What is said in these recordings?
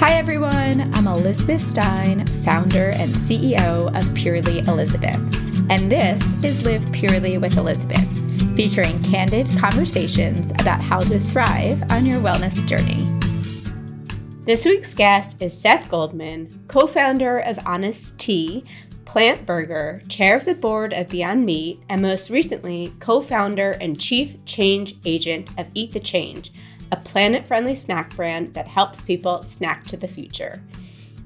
Hi, everyone. I'm Elizabeth Stein, founder and CEO of Purely Elizabeth. And this is Live Purely with Elizabeth, featuring candid conversations about how to thrive on your wellness journey. This week's guest is Seth Goldman, co founder of Honest Tea, PLNT Burger, chair of the board of Beyond Meat, and most recently, co founder and chief change agent of Eat the Change a planet friendly snack brand that helps people snack to the future.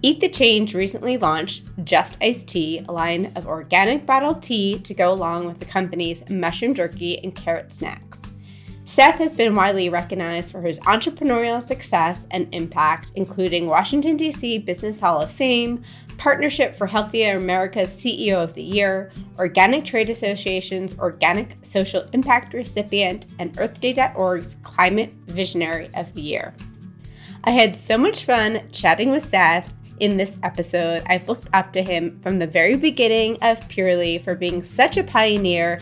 Eat the Change recently launched Just Iced Tea, a line of organic bottled tea to go along with the company's mushroom jerky and carrot snacks. Seth has been widely recognized for his entrepreneurial success and impact, including Washington, D.C. Business Hall of Fame, Partnership for Healthier America's CEO of the Year, Organic Trade Association's Organic Social Impact recipient, and EarthDay.org's Climate Visionary of the Year. I had so much fun chatting with Seth in this episode. I've looked up to him from the very beginning of Purely for being such a pioneer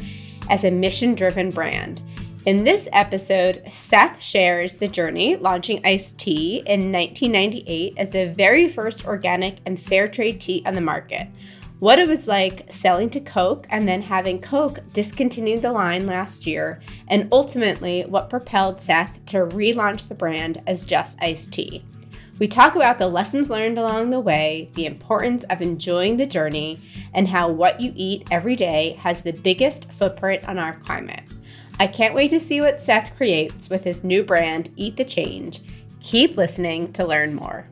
as a mission driven brand. In this episode, Seth shares the journey launching iced tea in 1998 as the very first organic and fair trade tea on the market. What it was like selling to Coke and then having Coke discontinue the line last year, and ultimately what propelled Seth to relaunch the brand as Just Iced Tea. We talk about the lessons learned along the way, the importance of enjoying the journey, and how what you eat every day has the biggest footprint on our climate. I can't wait to see what Seth creates with his new brand, Eat the Change. Keep listening to learn more.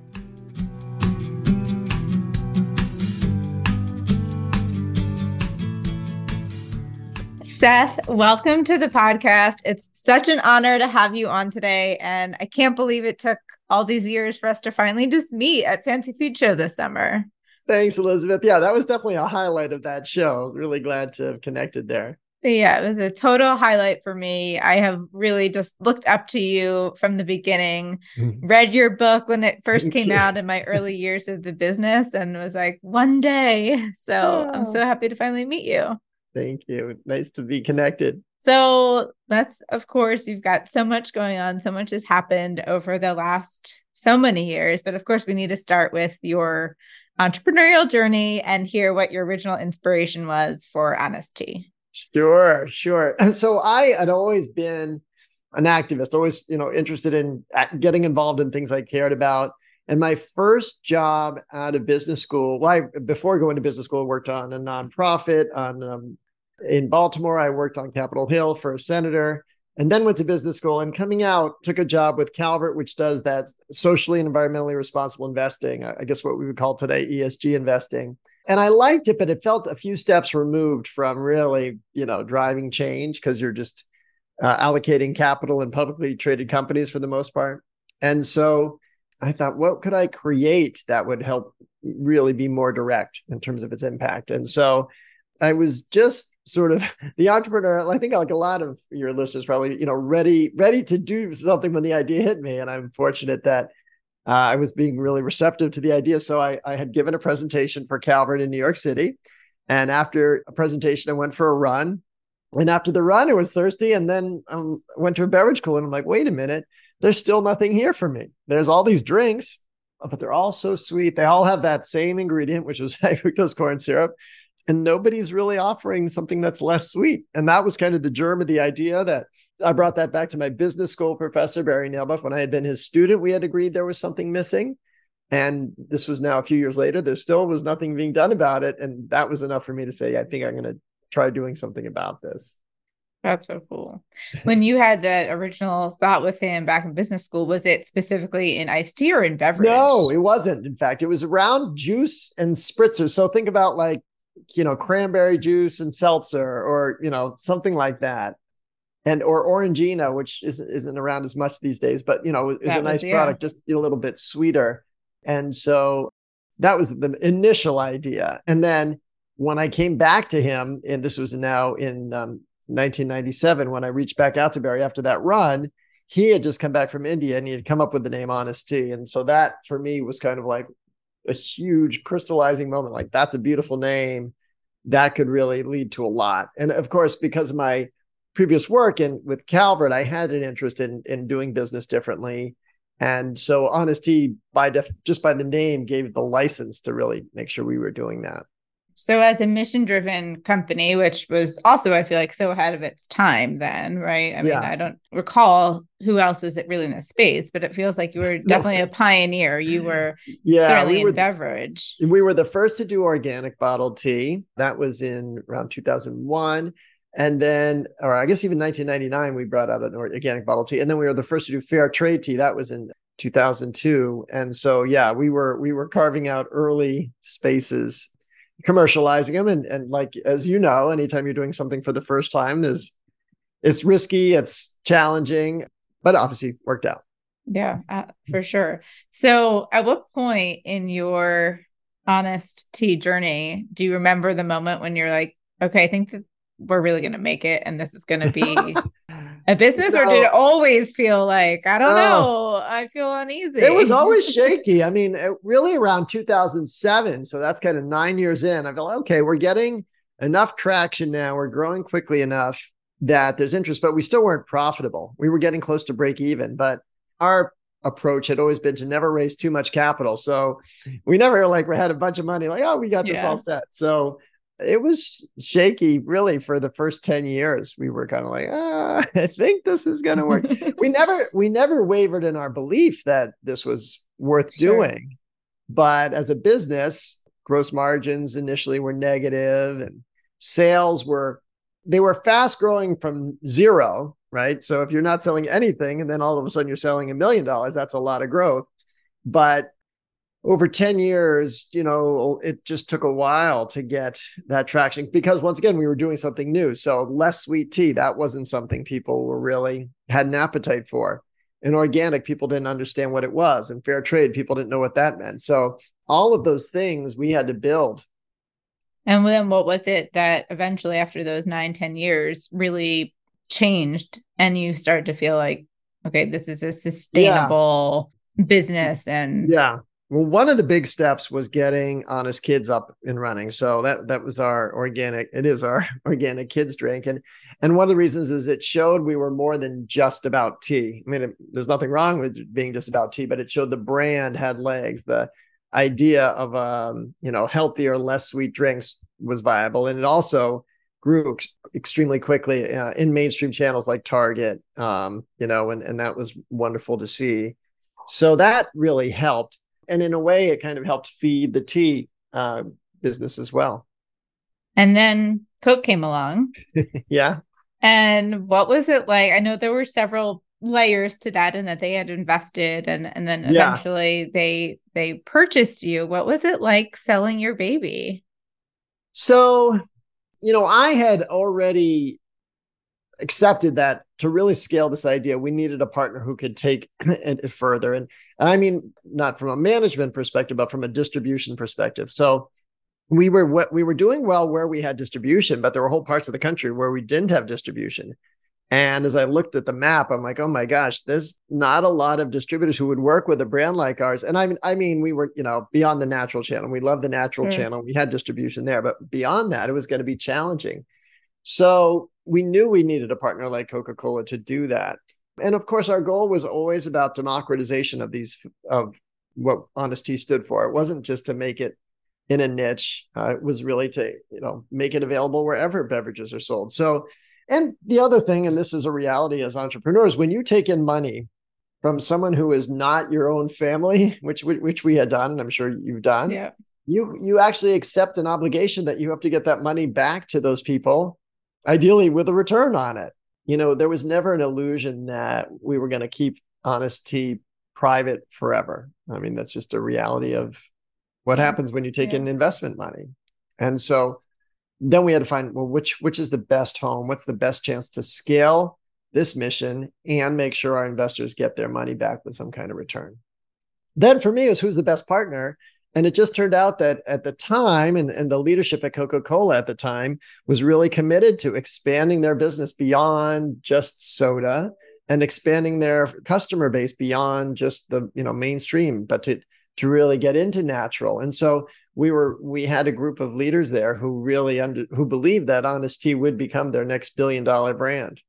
Seth, welcome to the podcast. It's such an honor to have you on today. And I can't believe it took all these years for us to finally just meet at Fancy Food Show this summer. Thanks, Elizabeth. Yeah, that was definitely a highlight of that show. Really glad to have connected there. Yeah, it was a total highlight for me. I have really just looked up to you from the beginning, mm-hmm. read your book when it first came out in my early years of the business, and was like, one day. So oh. I'm so happy to finally meet you. Thank you. Nice to be connected. So that's, of course, you've got so much going on. So much has happened over the last so many years. But of course, we need to start with your entrepreneurial journey and hear what your original inspiration was for Honest Tea. Sure, sure. And so I had always been an activist, always, you know, interested in getting involved in things I cared about. And my first job out of business school, well, I, before going to business school, I worked on a nonprofit on um, in Baltimore. I worked on Capitol Hill for a senator, and then went to business school. And coming out, took a job with Calvert, which does that socially and environmentally responsible investing. I guess what we would call today ESG investing and I liked it, but it felt a few steps removed from really, you know, driving change because you're just uh, allocating capital in publicly traded companies for the most part. And so I thought, what could I create that would help really be more direct in terms of its impact? And so I was just sort of the entrepreneur. I think like a lot of your listeners probably, you know, ready, ready to do something when the idea hit me. And I'm fortunate that uh, I was being really receptive to the idea. So I, I had given a presentation for Calvert in New York City. And after a presentation, I went for a run. And after the run, I was thirsty. And then I um, went to a beverage cooler and I'm like, wait a minute, there's still nothing here for me. There's all these drinks, but they're all so sweet. They all have that same ingredient, which was high fructose corn syrup. And nobody's really offering something that's less sweet. And that was kind of the germ of the idea that I brought that back to my business school professor, Barry Nalebuff. When I had been his student, we had agreed there was something missing. And this was now a few years later. There still was nothing being done about it. And that was enough for me to say, I think I'm going to try doing something about this. That's so cool. When you had that original thought with him back in business school, was it specifically in iced tea or in beverage? No, it wasn't. In fact, it was around juice and spritzers. So think about like, you know, cranberry juice and seltzer or, you know, something like that and or Orangina, which isn't isn't around as much these days, but you know is that a nice was, product, just a little bit sweeter. And so that was the initial idea. And then when I came back to him, and this was now in um, 1997, when I reached back out to Barry after that run, he had just come back from India and he had come up with the name Honest Tea. And so that for me was kind of like a huge crystallizing moment. Like that's a beautiful name. That could really lead to a lot. And of course, because of my previous work and with Calvert, I had an interest in in doing business differently. And so honesty by def- just by the name, gave the license to really make sure we were doing that. So, as a mission driven company, which was also, I feel like, so ahead of its time then, right? I mean, yeah. I don't recall who else was it really in the space, but it feels like you were definitely no. a pioneer. You were yeah, certainly we were, in beverage. We were the first to do organic bottled tea. That was in around 2001. And then, or I guess even 1999, we brought out an organic bottled tea. And then we were the first to do fair trade tea. That was in 2002 and so yeah we were we were carving out early spaces commercializing them. And and like as you know anytime you're doing something for the first time there's it's risky it's challenging but obviously worked out. Yeah uh, for sure. So at what point in your honest tea journey do you remember the moment when you're like okay i think that we're really going to make it and this is going to be a business or did it always feel like i don't oh. know i feel uneasy? It was always shaky. I mean really around 2007 so that's kind of nine years in i felt okay we're getting enough traction now we're growing quickly enough that there's interest but we still weren't profitable. We were getting close to break even but our approach had always been to never raise too much capital. So we never like we had a bunch of money like oh we got this yeah. all set. So it was shaky really for the first 10 years. We were kind of like ah, i think this is going to work. We never we never wavered in our belief that this was worth sure. doing but as a business gross margins initially were negative and sales were they were fast growing from zero right? So if you're not selling anything and then all of a sudden you're selling a million dollars that's a lot of growth. But over 10 years, you know, it just took a while to get that traction because once again, we were doing something new. So less sweet tea, that wasn't something people were really had an appetite for. And organic, people didn't understand what it was. And fair trade, people didn't know what that meant. So all of those things we had to build. And then what was it that eventually after those nine, 10 years really changed and you start to feel like, okay, this is a sustainable yeah. business and yeah well, one of the big steps was getting Honest Kids up and running. So that that was our organic. It is our organic kids drink, and and one of the reasons is it showed we were more than just about tea. I mean, it, there's nothing wrong with being just about tea, but it showed the brand had legs. The idea of um, you know healthier, less sweet drinks was viable, and it also grew ex- extremely quickly uh, in mainstream channels like Target. Um, you know, and and that was wonderful to see. So that really helped and in a way, it kind of helped feed the tea uh, business as well. And then Coke came along. yeah. And what was it like? I know there were several layers to that and that they had invested and and then eventually yeah. they they purchased you. What was it like selling your baby? So, you know, I had already accepted that to really scale this idea, we needed a partner who could take it further. And, and I mean, not from a management perspective, but from a distribution perspective. So we were what we were doing well where we had distribution, but there were whole parts of the country where we didn't have distribution. And as I looked at the map, I'm like, oh my gosh, there's not a lot of distributors who would work with a brand like ours. And I mean, I mean, we were, you know, beyond the natural channel. We love the natural mm. channel. We had distribution there, but beyond that, it was going to be challenging. So we knew we needed a partner like Coca Cola to do that. And of course, our goal was always about democratization of these, of what Honest Tea stood for. It wasn't just to make it in a niche, uh, it was really to, you know, make it available wherever beverages are sold. So, and the other thing, and this is a reality as entrepreneurs, when you take in money from someone who is not your own family, which which we had done, and I'm sure you've done, yeah. you you actually accept an obligation that you have to get that money back to those people ideally with a return on it. You know, there was never an illusion that we were going to keep Honest Tea private forever. I mean, that's just a reality of what happens when you take yeah. in investment money. And so then we had to find well which which is the best home, what's the best chance to scale this mission and make sure our investors get their money back with some kind of return. Then for me was who's the best partner and it just turned out that at the time, and, and the leadership at Coca Cola at the time was really committed to expanding their business beyond just soda and expanding their customer base beyond just the you know mainstream, but to to really get into natural. And so we were we had a group of leaders there who really under who believed that Honest Tea would become their next billion dollar brand.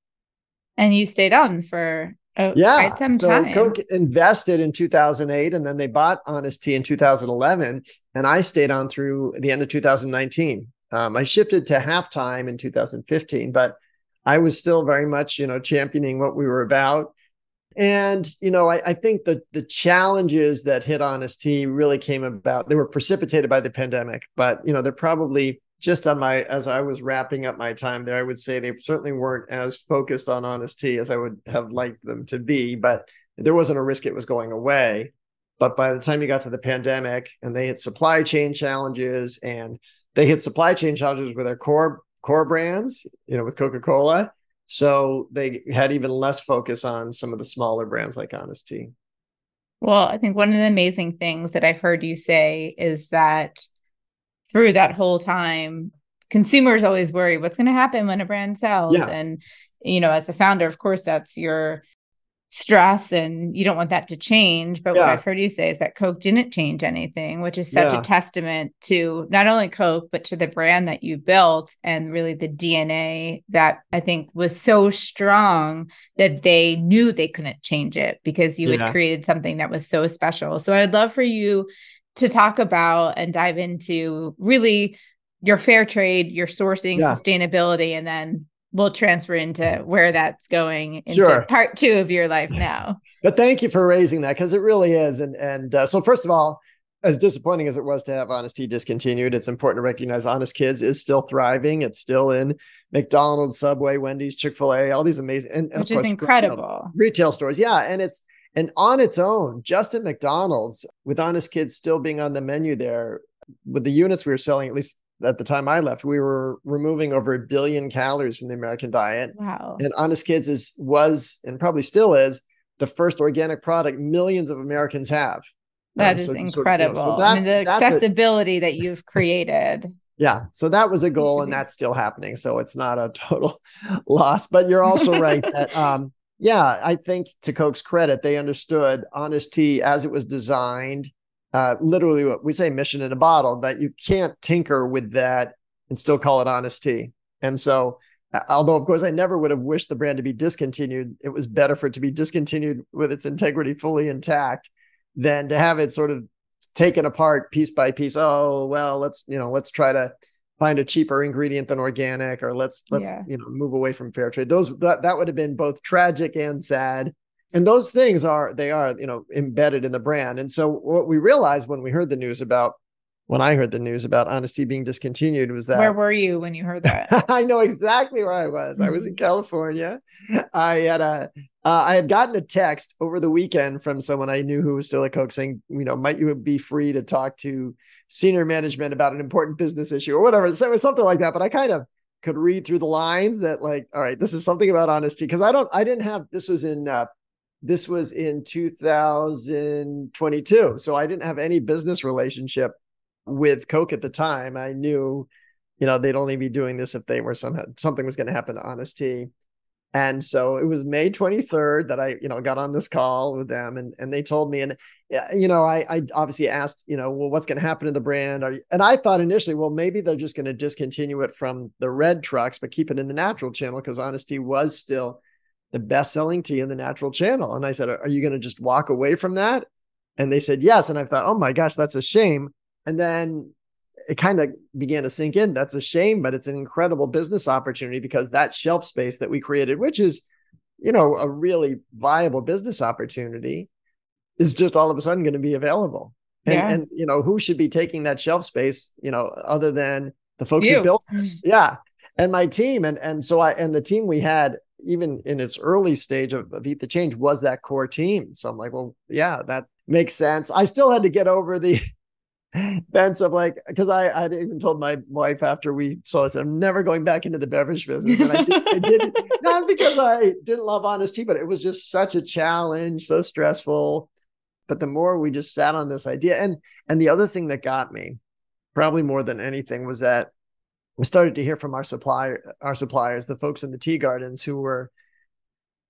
And you stayed on for Oh, yeah. so time. Coke invested in 2008 and then they bought Honest Tea in 2011. And I stayed on through the end of 2019. Um, I shifted to halftime in 2015, but I was still very much, you know, championing what we were about. And, you know, I, I think the the challenges that hit Honest Tea really came about. They were precipitated by the pandemic, but you know, they're probably just on my as I was wrapping up my time there, I would say they certainly weren't as focused on Honest Tea as I would have liked them to be, but there wasn't a risk it was going away. But by the time you got to the pandemic and they hit supply chain challenges and they hit supply chain challenges with their core core brands, you know, with Coca-Cola. So they had even less focus on some of the smaller brands like Honest Tea. Well, I think one of the amazing things that I've heard you say is that through that whole time, consumers always worry what's going to happen when a brand sells. Yeah. And, you know, as the founder, of course, that's your stress and you don't want that to change. But yeah. what I've heard you say is that Coke didn't change anything, which is such yeah. a testament to not only Coke, but to the brand that you built and really the DNA that I think was so strong that they knew they couldn't change it because you had created something that was so special. So I'd love for you to talk about and dive into really your fair trade, your sourcing, yeah. sustainability, and then we'll transfer into where that's going into sure. part two of your life now. but thank you for raising that because it really is. And and uh, so first of all, as disappointing as it was to have Honest Tea discontinued, it's important to recognize Honest Kids is still thriving. It's still in McDonald's, Subway, Wendy's, Chick Fil A, all these amazing and, and which course, is incredible you know, retail stores. Yeah, and it's and on its own, just at McDonald's, with Honest Kids still being on the menu there, with the units we were selling, at least at the time I left, we were removing over a billion calories from the American diet. Wow. And Honest Kids is was and probably still is the first organic product millions of Americans have. That um, is so, incredible. Sort of, you know, so I mean, the accessibility a, that you've created. Yeah. So that was a goal and that's still happening. So it's not a total loss. But you're also right that um, yeah, I think to Coke's credit, they understood Honest Tea as it was designed. Uh, literally, what we say mission in a bottle, that you can't tinker with that and still call it Honest Tea. And so, although of course I never would have wished the brand to be discontinued, it was better for it to be discontinued with its integrity fully intact than to have it sort of taken apart piece by piece. Oh, well, let's, you know, let's try to find a cheaper ingredient than organic or let's let's yeah. you know move away from fair trade. Those that, that would have been both tragic and sad. And those things are they are you know embedded in the brand. And so what we realized when we heard the news about when i heard the news about Honest Tea being discontinued was that where were you when you heard that i know exactly where i was i was in mm-hmm. california i had a uh, I had gotten a text over the weekend from someone I knew who was still at Coke saying, you know, might you be free to talk to senior management about an important business issue or whatever. So it was something like that. But I kind of could read through the lines that like, all right, this is something about Honest Tea because I don't, I didn't have. This was in, uh, this was in 2022, so I didn't have any business relationship with Coke at the time. I knew, you know, they'd only be doing this if they were somehow something was going to happen to Honest Tea. And so it was May 23rd that I, you know, got on this call with them and, and they told me, and, you know, I, I obviously asked, you know, well, what's going to happen to the brand? Are and I thought initially, well, maybe they're just going to discontinue it from the red trucks, but keep it in the natural channel because Honest Tea was still the best selling tea in the natural channel. And I said, are you going to just walk away from that? And they said, yes. And I thought, oh my gosh, that's a shame. And then it kind of began to sink in. That's a shame, but it's an incredible business opportunity because that shelf space that we created, which is, you know, a really viable business opportunity, is just all of a sudden going to be available. And, yeah. and you know, who should be taking that shelf space, you know, other than the folks you. who built it? Mm. Yeah. And my team. And and so I and the team we had even in its early stage of, of Eat the Change was that core team. So I'm like, well, yeah, that makes sense. I still had to get over the fence of like because I I even told my wife after we saw this I'm never going back into the beverage business. And I, just, I did not because I didn't love Honest Tea but it was just such a challenge so stressful. But the more we just sat on this idea and and the other thing that got me probably more than anything was that we started to hear from our supplier our suppliers the folks in the tea gardens who were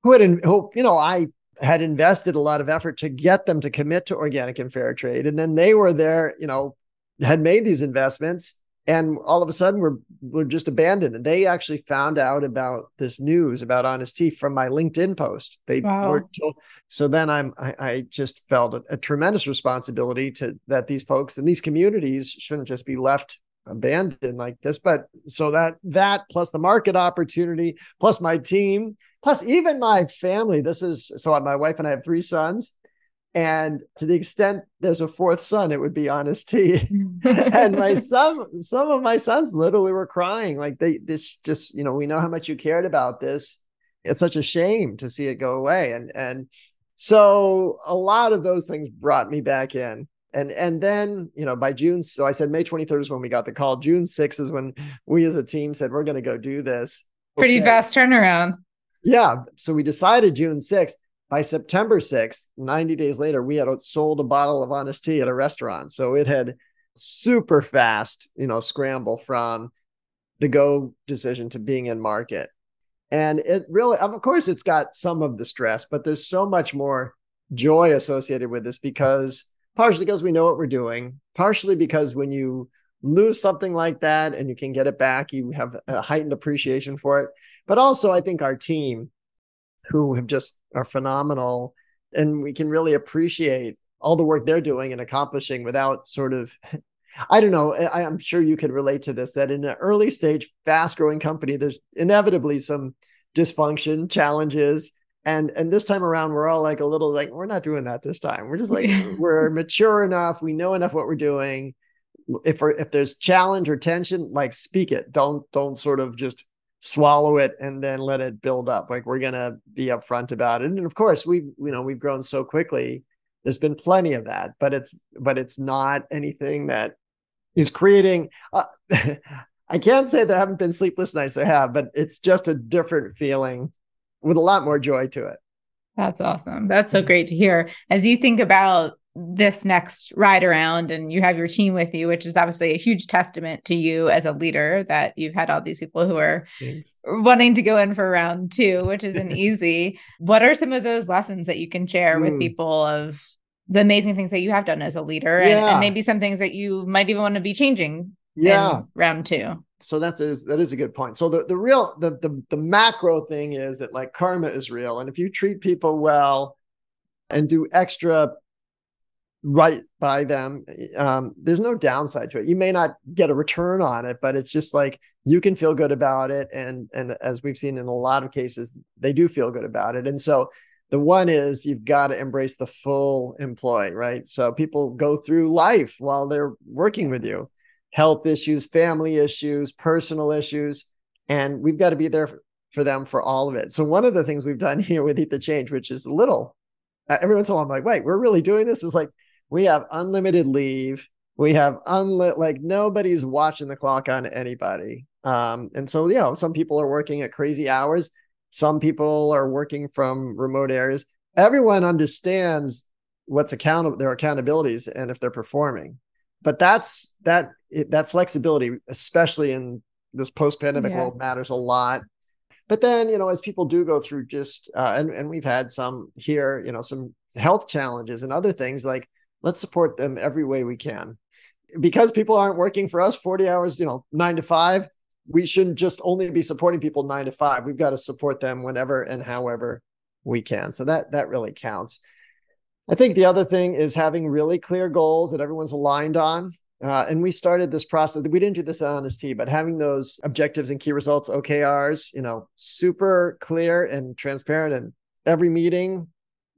who had who you know I had invested a lot of effort to get them to commit to organic and fair trade. And then they were there, you know, had made these investments and all of a sudden we're we're just abandoned and they actually found out about this news about honest tea from my linkedin post they wow. were told so then i'm i, I just felt a, a, tremendous responsibility to that these folks and these communities shouldn't just be left abandoned like this but so that that plus the market opportunity plus my team plus even my family this is so my wife and i have three sons and to the extent there's a fourth son, it would be honest tea. and my son, some of my sons literally were crying. Like they this just, you know, we know how much you cared about this. It's such a shame to see it go away. And and so a lot of those things brought me back in. And and then, you know, by June, so I said May 23rd is when we got the call. June 6th is when we as a team said we're gonna go do this. Pretty fast turnaround. Yeah. So we decided June 6th by September 6th, 90 days later, we had sold a bottle of honest tea at a restaurant. So it had super fast, you know, scramble from the go decision to being in market. And it really, of course, it's got some of the stress, but there's so much more joy associated with this because partially because we know what we're doing, partially because when you lose something like that and you can get it back, you have a heightened appreciation for it. But also, I think our team who have just are phenomenal and we can really appreciate all the work they're doing and accomplishing without sort of I don't know. I, am sure you could relate to this that in an early stage, fast growing company, there's inevitably some dysfunction, challenges. And and this time around, we're all like a little like, we're not doing that this time. We're just like, we're mature enough. We know enough what we're doing. If we're, if there's challenge or tension, like speak it. Don't don't sort of just swallow it and then let it build up. Like we're gonna be upfront about it. And of course, we've you know we've grown so quickly. There's been plenty of that, but it's but it's not anything that is creating. Uh, I can't say there haven't been sleepless nights. i have, but it's just a different feeling with a lot more joy to it. That's awesome. That's so great to hear. As you think about this next ride around and you have your team with you, which is obviously a huge testament to you as a leader that you've had all these people who are Thanks. wanting to go in for round two, which isn't easy. What are some of those lessons that you can share mm. with people of the amazing things that you have done as a leader and, yeah. and maybe some things that you might even want to be changing yeah. round two? So that's is that is a good point. So the the real the, the the macro thing is that like karma is real, and if you treat people well and do extra right by them um, there's no downside to it. You may not get a return on it but it's just like you can feel good about it. And and as we've seen in a lot of cases they do feel good about it. And so the one is you've got to embrace the full employee right? So people go through life while they're working with you health issues family issues personal issues and we've got to be there for, them for all of it so one of the things we've done here with eat the change which is little every once in a while i'm like wait we're really doing this is like we have unlimited leave. We have unlit like nobody's watching the clock on anybody. Um, and so you know, some people are working at crazy hours. Some people are working from remote areas. Everyone understands what's accountable their accountabilities and if they're performing. But that's that that flexibility, especially in this post-pandemic yeah. world, matters a lot. But then you know as people do go through just uh, and and we've had some here you know some health challenges and other things like let's support them every way we can. Because people aren't working for us 40 hours you know 9 to 5 we shouldn't just only be supporting people 9 to 5 we've got to support them whenever and however we can. So that that really counts. I think the other thing is having really clear goals that everyone's aligned on uh, and we started this process we didn't do this on honest tea but having those objectives and key results okrs you know super clear and transparent and every meeting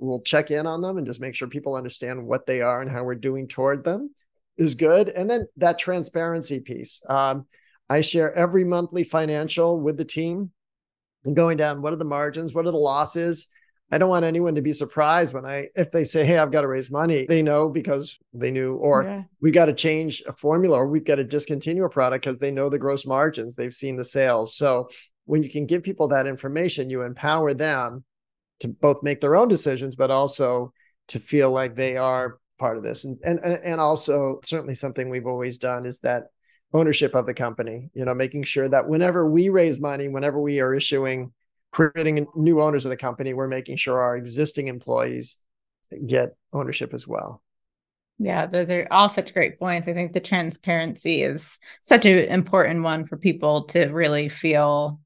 we'll check in on them and just make sure people understand what they are and how we're doing toward them is good. And then that transparency piece. Um, I share every monthly financial with the team and going down what are the margins, what are the losses. I don't want anyone to be surprised when I if they say, "Hey, I've got to raise money." They know because they knew, or yeah. we got to change a formula, or we've got to discontinue a product because they know the gross margins, they've seen the sales. So when you can give people that information, you empower them to both make their own decisions, but also to feel like they are part of this. And and and also certainly something we've always done is that ownership of the company. You know, making sure that whenever we raise money, whenever we are issuing, creating new owners of the company, we're making sure our existing employees get ownership as well. Yeah, those are all such great points. I think the transparency is such an important one for people to really feel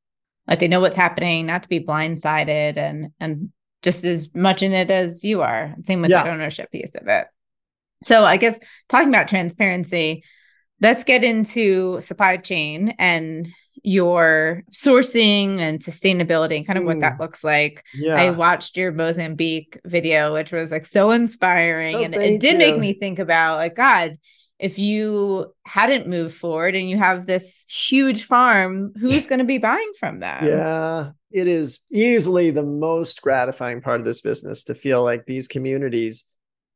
like they know what's happening, not to be blindsided and and just as much in it as you are. Same with yeah. the ownership piece of it. So I guess talking about transparency, let's get into supply chain and your sourcing and sustainability and kind of mm. what that mm. looks like. Yeah. I watched your Mozambique video, which was like so inspiring. Oh, and it did you. make me think about like, God, if you hadn't moved forward and you have this huge farm, who's going to be buying from them? Yeah, it is easily the most gratifying part of this business to feel like these communities,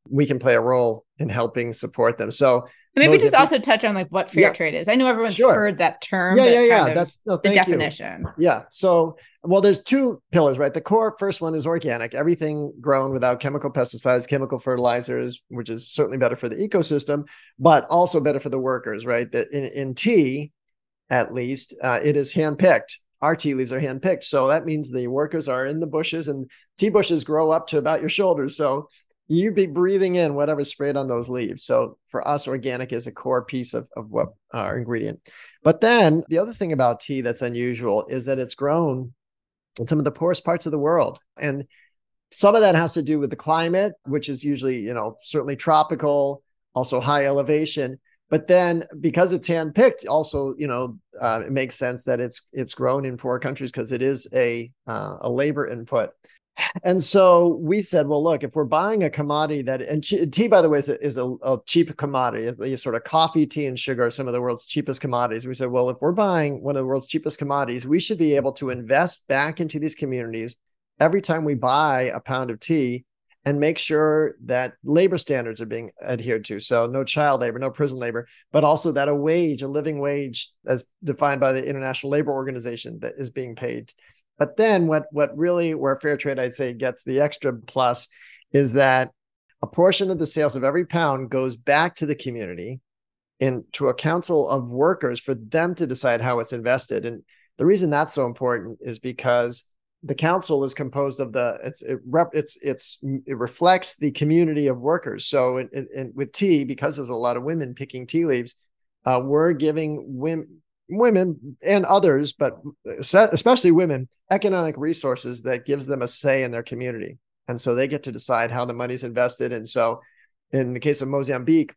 we can play a role in helping support them. So maybe just also touch on like what fair yeah, trade is. I know everyone's sure. heard that term. Yeah, yeah, yeah. That's no, the definition. You. Yeah. So, well, there's two pillars, right? The core first one is organic, everything grown without chemical pesticides, chemical fertilizers, which is certainly better for the ecosystem, but also better for the workers, right? That in, in tea, at least, uh, it is handpicked. Our tea leaves are handpicked. So that means the workers are in the bushes and tea bushes grow up to about your shoulders. So you'd be breathing in whatever's sprayed on those leaves. So for us, organic is a core piece of, of what our ingredient. But then the other thing about tea that's unusual is that it's grown in some of the poorest parts of the world. And some of that has to do with the climate, which is usually, you know, certainly tropical, also high elevation. But then because it's handpicked, also, you know, uh, it makes sense that it's it's grown in poor countries because it is a uh, a labor input. And so we said, well, look, if we're buying a commodity that, and tea, by the way, is a, is a, a cheap commodity, sort of coffee, tea, and sugar are some of the world's cheapest commodities. We said, well, if we're buying one of the world's cheapest commodities, we should be able to invest back into these communities every time we buy a pound of tea and make sure that labor standards are being adhered to. So no child labor, no prison labor, but also that a wage, a living wage as defined by the International Labor Organization that is being paid but then what what really where fair trade I'd say gets the extra plus is that a portion of the sales of every pound goes back to the community and into a council of workers for them to decide how it's invested. And the reason that's so important is because the council is composed of the it's it rep, it's it's it reflects the community of workers. So in, with tea, because there's a lot of women picking tea leaves, uh, we're giving women women and others, but especially women, economic resources that gives them a say in their community. And so they get to decide how the money's invested. And so in the case of Mozambique,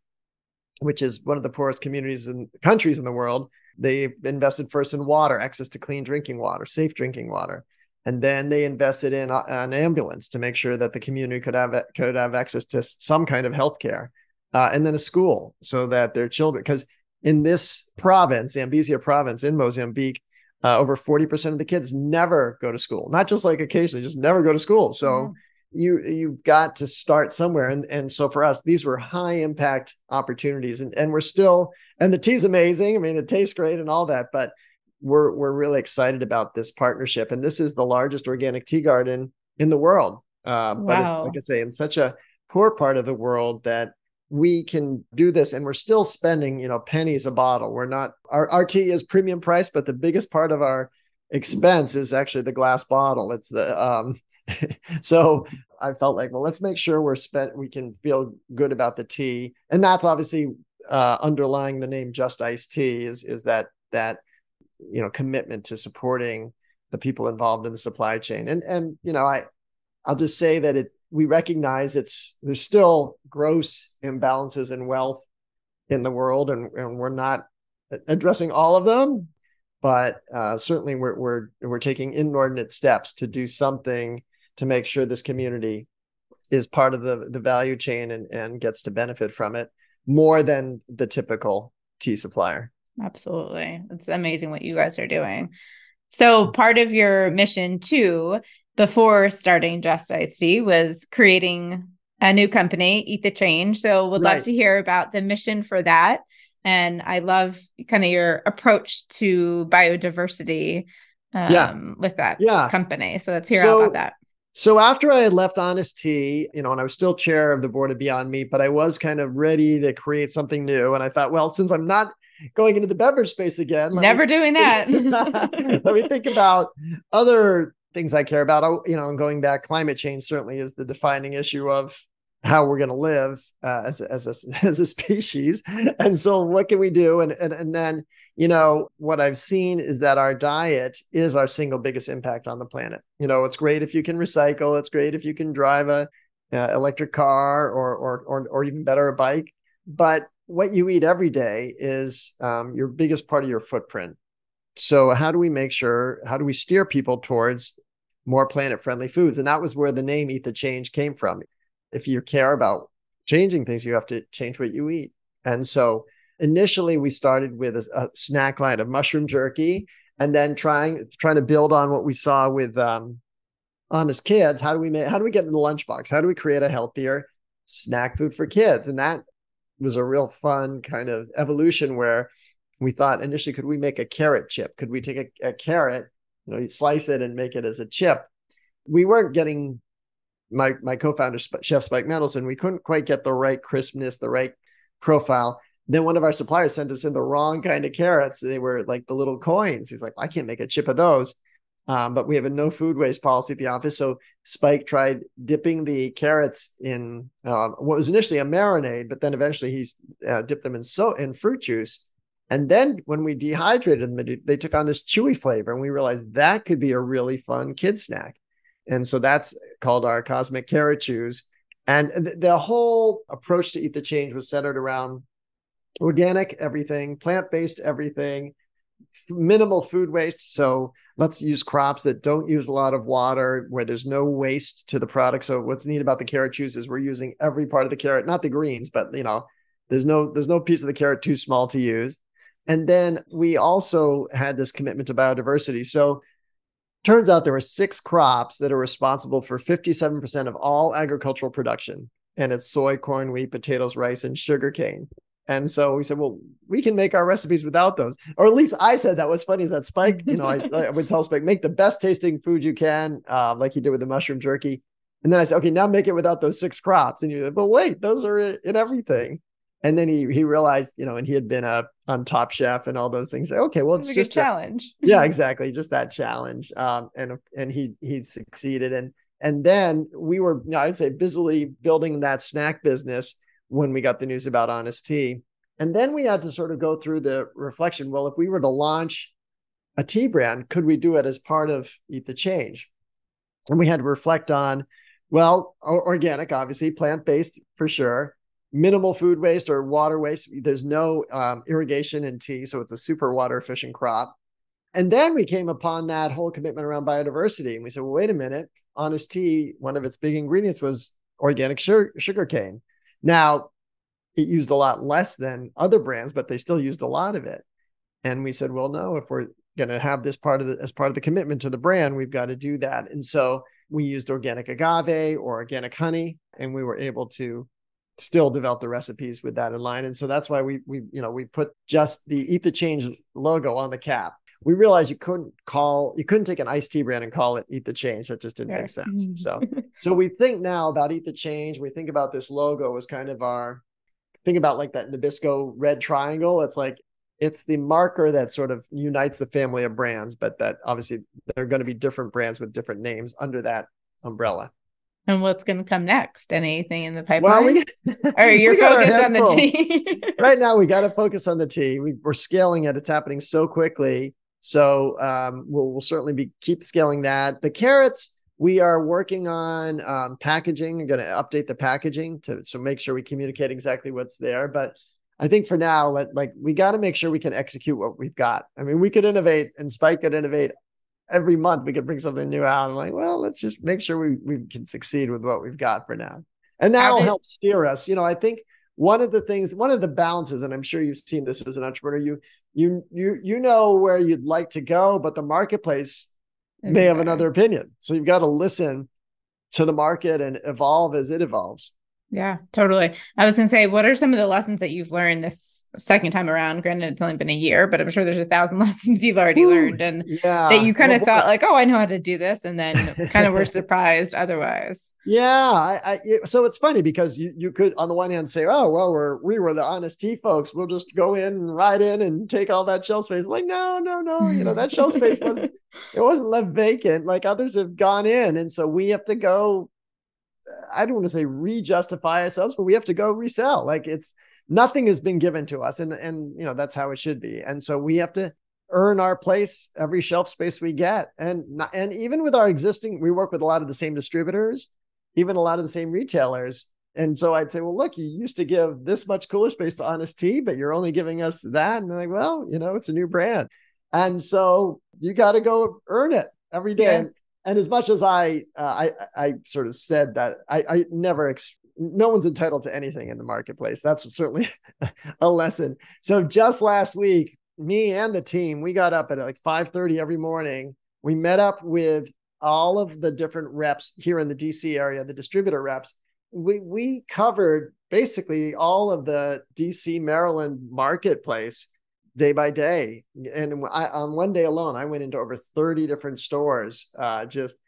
which is one of the poorest communities and countries in the world, they invested first in water, access to clean drinking water, safe drinking water. And then they invested in uh, an ambulance to make sure that the community could have could have access to some kind of health care, uh, and then a school so that their children, because in this province, Zambezia province in Mozambique, uh, over 40% of the kids never go to school, not just like occasionally, just never go to school. So mm-hmm. you, you've got to start somewhere. And, and so for us, these were high impact opportunities and, and we're still, and the tea's amazing. I mean, it tastes great and all that, but we're, we're really excited about this partnership. And this is the largest organic tea garden in the world. Uh, wow. But it's like I say, in such a poor part of the world that we can do this and we're still spending you know pennies a bottle. We're not our, tea is premium price but the biggest part of our expense is actually the glass bottle. It's the um so i felt like well let's make sure we're spent we can feel good about the tea. And that's obviously uh underlying the name just iced tea is is that that you know commitment to supporting the people involved in the supply chain. And and you know i i'll just say that it we recognize it's there's still gross imbalances in wealth in the world, and, and we're not addressing all of them, but uh, certainly we're we're we're taking inordinate steps to do something to make sure this community is part of the the value chain and and gets to benefit from it more than the typical tea supplier. Absolutely, it's amazing what you guys are doing. So part of your mission too before starting Just Iced Tea was creating a new company, Eat the Change. So would right. love to hear about the mission for that. And I love kind of your approach to biodiversity um, yeah. with that yeah. company. So let's hear so, about that. So after I had left Honest Tea, you know, and I was still chair of the board of Beyond Meat, but I was kind of ready to create something new. And I thought, well, since I'm not going into the beverage space again, never me, doing that. let me think about other things I care about. You know, and going back, climate change certainly is the defining issue of how we're going to live uh, as, as, a, as a species. And so what can we do? And, and, and then, you know, what I've seen is that our diet is our single biggest impact on the planet. You know, it's great if you can recycle. It's great if you can drive a uh, electric car or, or, or, or even better, a bike. But what you eat every day is um, your biggest part of your footprint. So how do we make sure, how do we steer people towards more planet friendly foods? And that was where the name Eat the Change came from if you care about changing things, you have to change what you eat. And so initially we started with a, a snack line of mushroom jerky and then trying trying to build on what we saw with um, honest kids. How do we make how do we get in the lunchbox? How do we create a healthier snack food for kids? And that was a real fun kind of evolution where we thought initially, could we make a carrot chip? Could we take a, a carrot, you know, you slice it and make it as a chip? We weren't getting my my co-founder chef spike mendelsohn we couldn't quite get the right crispness the right profile. Then one of our suppliers sent us in the wrong kind of carrots. They were like the little coins. He's like i can't make a chip of those. Um, but we have a no food waste policy at the office. So spike tried dipping the carrots in um, what was initially a marinade but then eventually he's uh, dipped them in so in fruit juice and then when we dehydrated them they took on this chewy flavor and we realized that could be a really fun kid snack and so that's called our cosmic carrot chews. And th- the whole approach to Eat the Change was centered around organic everything, plant based everything, minimal food waste. So let's use crops that don't use a lot of water, where there's no waste to the product. So what's neat about the carrot chews is we're using every part of the carrot, not the greens, but you know, there's no there's no piece of the carrot too small to use. And then we also had this commitment to biodiversity. So Turns out there were six crops that are responsible for 57% of all agricultural production. And it's soy, corn, wheat, potatoes, rice, and sugarcane. And so we said, well, we can make our recipes without those. Or at least I said that. What's funny is that Spike, you know, I, I would tell Spike, make the best tasting food you can, uh, like he did with the mushroom jerky. And then I said, okay, now make it without those six crops. And you, said, but wait, those are in everything and then he he realized you know and he had been a on top chef and all those things okay well it's, it's just a challenge. A, yeah exactly just that challenge um and and he he succeeded. And and then we were you know, i'd say busily building that snack business when we got the news about honest tea. And then we had to sort of go through the reflection well if we were to launch a tea brand could we do it as part of eat the change? And we had to reflect on well organic obviously plant-based for sure minimal food waste or water waste. There's no um, irrigation in tea, so it's a super water efficient crop. And then we came upon that whole commitment around biodiversity, and we said, well, wait a minute. Honest tea, one of its big ingredients was organic sugar, cane. Now, it used a lot less than other brands, but they still used a lot of it. And we said, well, no, if we're going to have this part of the as part of the commitment to the brand, we've got to do that. And so we used organic agave or organic honey, and we were able to still develop the recipes with that in line. And so that's why we we you know we put just the Eat the Change logo on the cap. We realized you couldn't call you couldn't take an iced tea brand and call it Eat the Change. That just didn't make sense. So so we think now about Eat the Change. We think about this logo as kind of our think about like that Nabisco red triangle. It's like it's the marker that sort of unites the family of brands, but that obviously they're going to be different brands with different names under that umbrella. And what's going to come next? Anything in the pipeline? Well, we, or you're focused on the tea? right now, we got to focus on the tea. We, are scaling it. It's happening so quickly. So um, we'll, we'll certainly be keep scaling that. The carrots, we are working on um, packaging. I'm going to update the packaging to so make sure we communicate exactly what's there. But I think for now, let, like we got to make sure we can execute what we've got. I mean, we could innovate and Spike could innovate every month we could bring something new out. I'm like, well, let's just make sure we, we can succeed with what we've got for now. And that'll help steer us. You know, I think one of the things, one of the balances, and I'm sure you've seen this as an entrepreneur, you you you you know where you'd like to go, but the marketplace may have another opinion. So you've got to listen to the market and evolve as it evolves. Yeah, totally. I was going to say, what are some of the lessons that you've learned this second time around? Granted, it's only been a year, but I'm sure there's a thousand lessons you've already Ooh, learned and yeah. that you kind of well, thought like, oh, I know how to do this. And then kind of were surprised otherwise. Yeah. I, I, so it's funny because you, you could, on the one hand say, oh, well, we're, we were the honest tea folks. We'll just go in and ride in and take all that shelf space. Like, no, no, no. You know, that shelf space wasn't, it wasn't left vacant like others have gone in. And so we have to go I don't want to say re-justify ourselves, but we have to go resell. Like it's nothing has been given to us, and and you know that's how it should be. And so we have to earn our place every shelf space we get. And and even with our existing, we work with a lot of the same distributors, even a lot of the same retailers. And so I'd say, well, look, you used to give this much cooler space to Honest Tea, but you're only giving us that. And they're like, well, you know, it's a new brand. And so you got to go earn it every day. Yeah. And, as much as I, uh, I, I sort of said that I, I never, ex- no one's entitled to anything in the marketplace. That's certainly a lesson. So just last week, me and the team, we got up at like 5:30 every morning. We met up with all of the different reps here in the DC area, the distributor reps. We we covered basically all of the DC Maryland marketplace day by day. And I, on one day alone, I went into over 30 different stores. Uh, just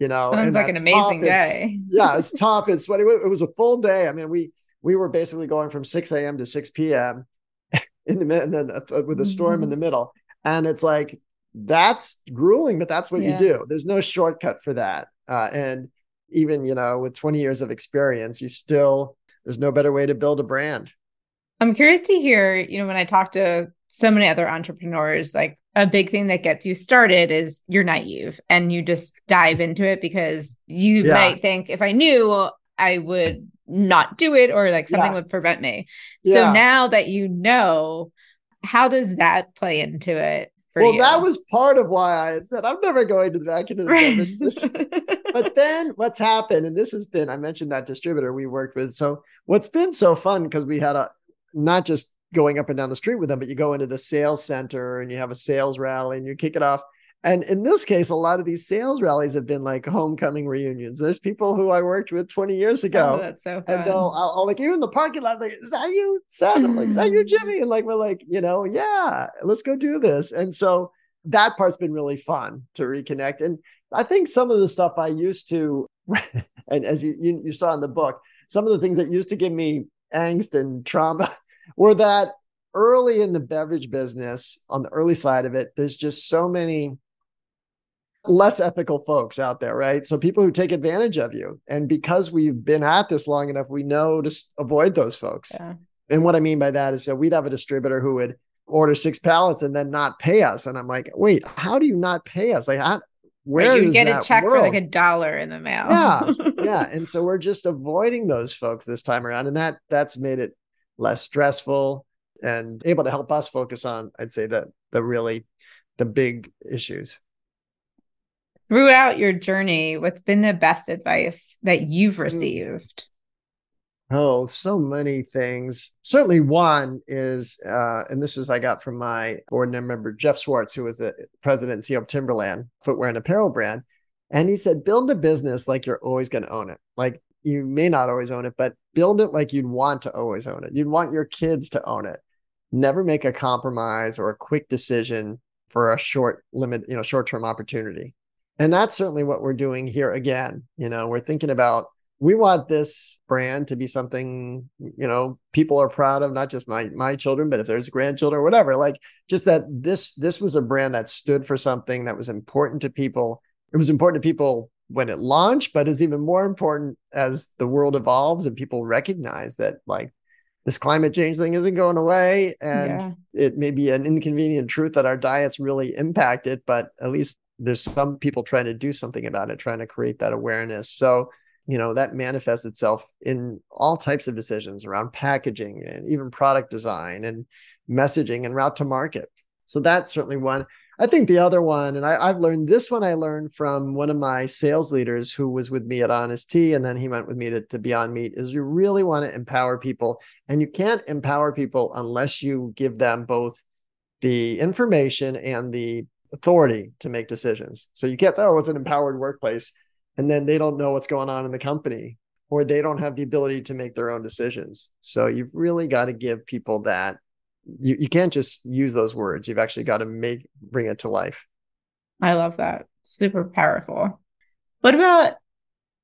you know, sounds like an amazing day. yeah, it's top. It's what it was a full day. I mean, we we were basically going from 6 a.m. to 6 p.m in the and then uh, with a storm mm-hmm. in the middle. And it's like that's grueling, but that's what yeah. you do. There's no shortcut for that. Uh, and even you know, with 20 years of experience, you still there's no better way to build a brand. I'm curious to hear, you know, when I talk to so many other entrepreneurs, like a big thing that gets you started is you're naive and you just dive into it because you yeah. might think if I knew I would not do it or like something yeah. would prevent me. Yeah. So now that you know, how does that play into it? well, you? that was part of why I had said I'm never going to the back into the right. but then what's happened, and this has been, I mentioned that distributor we worked with. So what's been so fun because we had a not just going up and down the street with them, but you go into the sales center and you have a sales rally and you kick it off and in this case, a lot of these sales rallies have been like homecoming reunions. There's people who I worked with 20 years oh, ago. Oh, that's so fun. And they'll, I'll, I'll like, even in the parking lot, like, is that you, Seth? I'm like, is that you, Jimmy? And like, we're like, you know, yeah, let's go do this. And so that part's been really fun to reconnect. And I think some of the stuff I used to, and as you, you, you saw in the book, some of the things that used to give me angst and trauma were that early in the beverage business, on the early side of it, there's just so many less ethical folks out there, right? So people who take advantage of you. And because we've been at this long enough, we know to avoid those folks. Yeah. And what I mean by that is that we'd have a distributor who would order six pallets and then not pay us. And I'm like, wait, how do you not pay us? Like, how, where you get a check world? for like a dollar in the mail. yeah, yeah. And so we're just avoiding those folks this time around, and that that's made it less stressful and able to help us focus on, I'd say, the the really the big issues throughout your journey, what's been the best advice that you've mm. received? Oh, so many things. Certainly, one is, uh, and this is I got from my board member Jeff Swartz, who was the president and CEO of Timberland footwear and apparel brand, and he said, "Build a business like you're always going to own it. Like you may not always own it, but build it like you'd want to always own it. You'd want your kids to own it. Never make a compromise or a quick decision for a short limit, you know, short term opportunity." And that's certainly what we're doing here again. You know, we're thinking about we want this brand to be something, you know, people are proud of, not just my my children, but if there's grandchildren or whatever. Like just that this this was a brand that stood for something that was important to people. It was important to people when it launched, but is even more important as the world evolves and people recognize that like this climate change thing isn't going away and yeah. it may be an inconvenient truth that our diets really impact it but at least there's some people trying to do something about it, trying to create that awareness. So, you know, that manifests itself in all types of decisions around packaging and even product design and messaging and route to market. So that's certainly one. I think the other one, and I, have learned this one, I learned from one of my sales leaders who was with me at Honest Tea, and then he went with me to, to Beyond Meat, is you really want to empower people. And you can't empower people unless you give them both the information and the authority to make decisions. So you can't oh, it's an empowered workplace. And then they don't know what's going on in the company or they don't have the ability to make their own decisions. So you've really got to give people that. You, you can't just use those words. You've actually got to make bring it to life. I love that. Super powerful. What about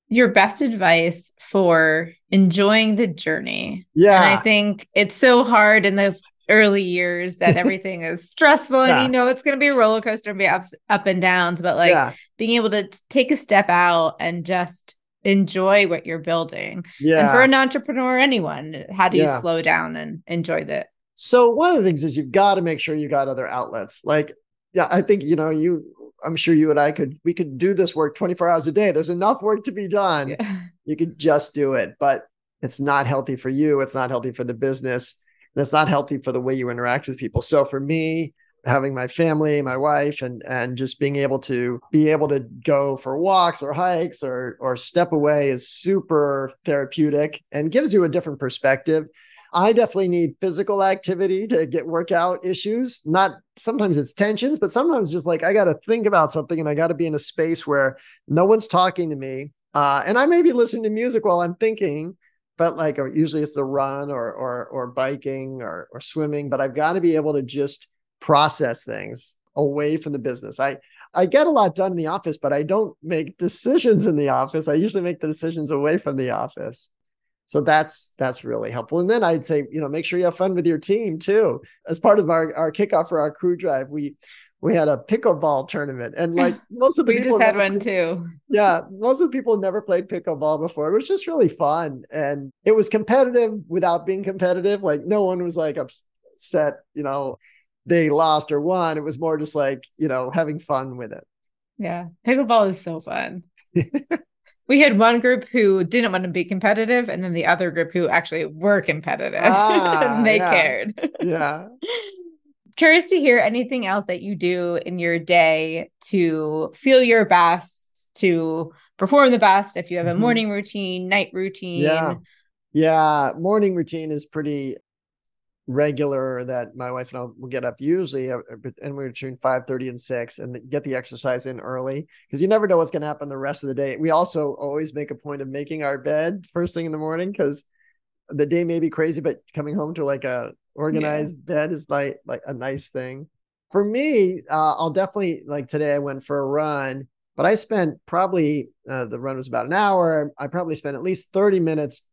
your best advice for enjoying the journey? Yeah. And I think it's so hard in the early years that everything is stressful yeah. and you know it's going to be a roller coaster and be ups up and downs but like yeah. being able to take a step out and just enjoy what you're building. Yeah. And for an entrepreneur, anyone, how do you Yeah. slow down and enjoy that? So one of the things is you've got to make sure you got other outlets. Like, yeah, I think you know you. I'm sure you and I could we could do this work 24 hours a day. There's enough work to be done. Yeah. You could just do it, but it's not healthy for you. It's not healthy for the business. And it's not healthy for the way you interact with people. So for me, having my family, my wife, and and just being able to be able to go for walks or hikes or or step away is super therapeutic and gives you a different perspective. I definitely need physical activity to get workout issues. Not sometimes it's tensions, but sometimes just like I got to think about something and I got to be in a space where no one's talking to me. Uh, and I may be listening to music while I'm thinking, but like usually it's a run or or or biking or or swimming. But I've got to be able to just process things away from the business. I I get a lot done in the office, but I don't make decisions in the office. I usually make the decisions away from the office. So that's that's really helpful. And then I'd say, you know, make sure you have fun with your team too. As part of our, our kickoff for our crew drive, we we had a pickleball tournament. And like most of the We people just had one too. yeah, most of the people never played pickleball before. It was just really fun. And it was competitive without being competitive. Like no one was like upset, you know, they lost or won. It was more just like, you know, having fun with it. Yeah. Pickleball is so fun. we had one group who didn't want to be competitive, and then the other group who actually were competitive Ah, and they yeah. cared. Yeah. Curious to hear anything else that you do in your day to feel your best, to perform the best. If you have a Mhm. morning routine, night routine. Yeah. Yeah. Morning routine is pretty regular that my wife and I will get up usually uh, anywhere between 5 30 and 6 and get the exercise in early because you never know what's going to happen the rest of the day. We also always make a point of making our bed first thing in the morning because the day may be crazy, but coming home to like a organized bed is like like a nice thing. For me, uh, I'll definitely like today I went for a run, but I spent probably uh, the run was about an hour. I probably spent at least 30 minutes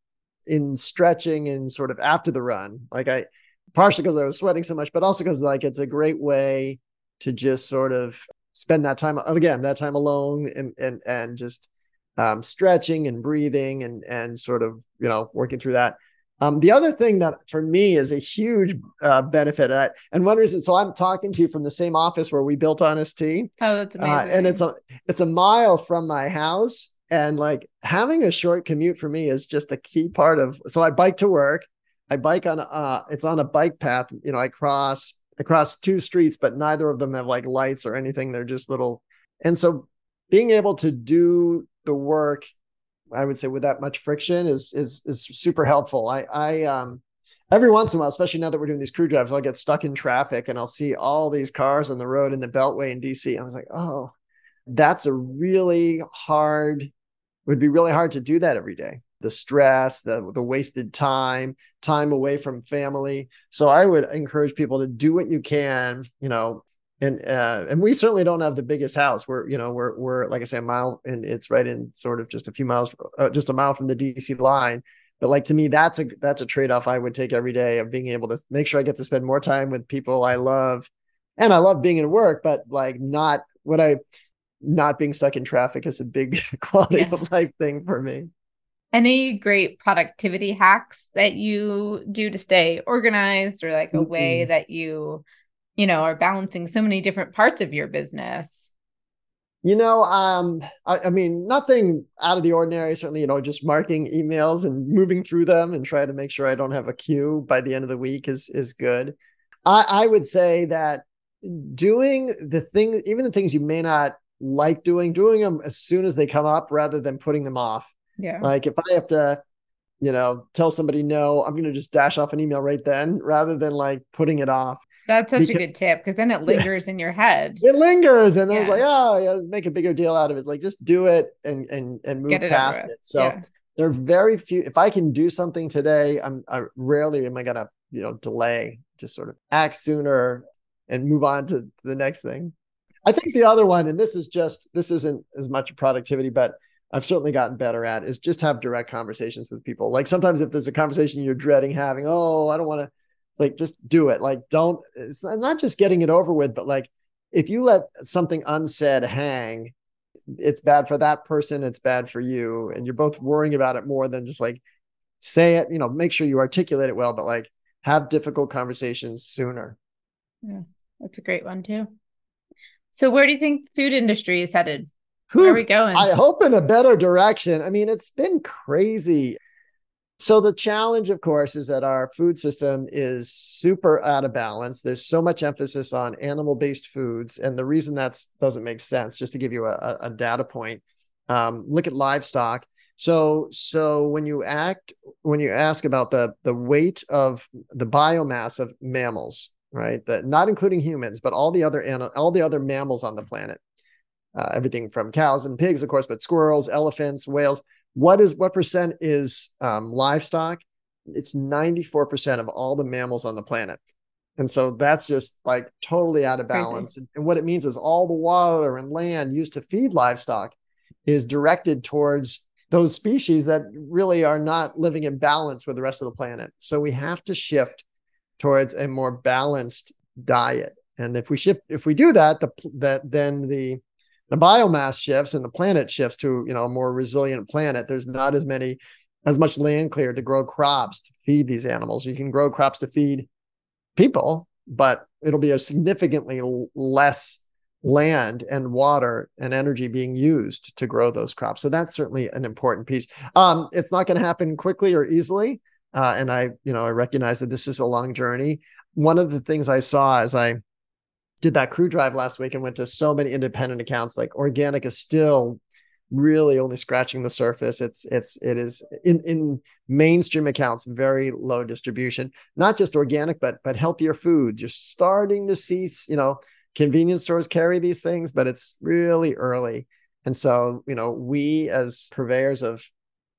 in stretching and sort of after the run. Like I partially because I was sweating so much, but also because like it's a great way to just sort of spend that time again, that time alone and and and just um, stretching and breathing and and sort of you know working through that. Um, the other thing that for me is a huge uh, benefit, and one reason, so I'm talking to you from the same office where we built Honest Tea, Oh, that's amazing. uh, and it's a it's a mile from my house, and like having a short commute for me is just a key part of. So I bike to work, I bike on uh, it's on a bike path. You know, I cross I cross two streets, but neither of them have like lights or anything. They're just little, and so being able to do the work I would say with that much friction is is is super helpful. I I um every once in a while, especially now that we're doing these crew drives, I'll get stuck in traffic and I'll see all these cars on the road in the Beltway in DC. I was like, oh, that's a really hard. Would be really hard to do that every day. The stress, the the wasted time, time away from family. So I would encourage people to do what you can. You know, and uh, and we certainly don't have the biggest house. We're you know we're we're like I say a mile and it's right in sort of just a few miles, uh, just a mile from the DC line. But like to me, that's a that's a trade off I would take every day of being able to make sure I get to spend more time with people I love, and I love being in work, but like not what I not being stuck in traffic is a big quality Yeah. of life thing for me. Any great productivity hacks that you do to stay organized or like a way Mm-mm. that you, you know, are balancing so many different parts of your business? You know, um, I, I mean, nothing out of the ordinary. Certainly, you know, just marking emails and moving through them and try to make sure I don't have a queue by the end of the week is is good. I, I would say that doing the things even the things you may not like doing, doing them as soon as they come up rather than putting them off. Yeah. Like if I have to, you know, tell somebody no, I'm going to just dash off an email right then rather than like putting it off. That's such a good tip because then it lingers in your head. It lingers, and then it's like, oh, yeah, make a bigger deal out of it. Like just do it and and and move it past it. So yeah. there are very few. If I can do something today, I'm I rarely am I gonna you know delay. Just sort of act sooner and move on to the next thing. I think the other one, and this is just this isn't as much productivity, but I've certainly gotten better at is just have direct conversations with people. Like sometimes if there's a conversation you're dreading having, oh, I don't want to like just do it. Like don't it's not just getting it over with, but like if you let something unsaid hang, it's bad for that person, it's bad for you. And you're both worrying about it more than just like say it, you know, make sure you articulate it well, but like have difficult conversations sooner. Yeah, that's a great one too. So where do you think food industry is headed? Where are we going? I hope in a better direction. I mean, it's been crazy. So the challenge, of course, is that our food system is super out of balance. There's so much emphasis on animal-based foods, and the reason that doesn't make sense, just to give you a, a data point, um, look at livestock. So, so when you act, when you ask about the the weight of the biomass of mammals, right? That not including humans, but all the other all the other mammals on the planet, uh, everything from cows and pigs, of course, but squirrels, elephants, whales what is what percent is um, livestock? It's 94% of all the mammals on the planet. And so that's just like totally out of balance. And, and what it means is all the water and land used to feed livestock is directed towards those species that really are not living in balance with the rest of the planet. So we have to shift towards a more balanced diet. And if we shift, if we do that, the that then the the biomass shifts and the planet shifts to you know a more resilient planet there's not as many as much land cleared to grow crops to feed these animals. You can grow crops to feed people but it'll be a significantly less land and water and energy being used to grow those crops. So that's certainly an important piece. Um, it's not going to happen quickly or easily uh, and i you know i recognize that this is a long journey. One of the things i saw as i did that crew drive last week and went to so many independent accounts. Like organic is still really only scratching the surface. It's it's it is in in mainstream accounts very low distribution. Not just organic, but but healthier food. You're starting to see you know convenience stores carry these things, but it's really early. And so you know we as purveyors of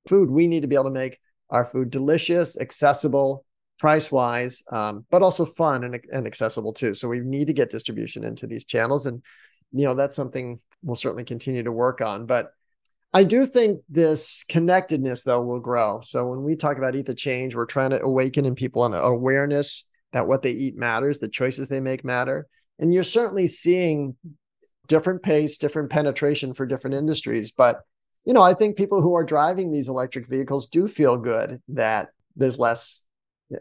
food, we need to be able to make our food delicious, accessible, price wise, um, but also fun and, and accessible too. So we need to get distribution into these channels. And, you know, that's something we'll certainly continue to work on. But I do think this connectedness, though, will grow. So when we talk about Eat the Change, we're trying to awaken in people an awareness that what they eat matters, the choices they make matter. And you're certainly seeing different pace, different penetration for different industries. But, you know, I think people who are driving these electric vehicles do feel good that there's less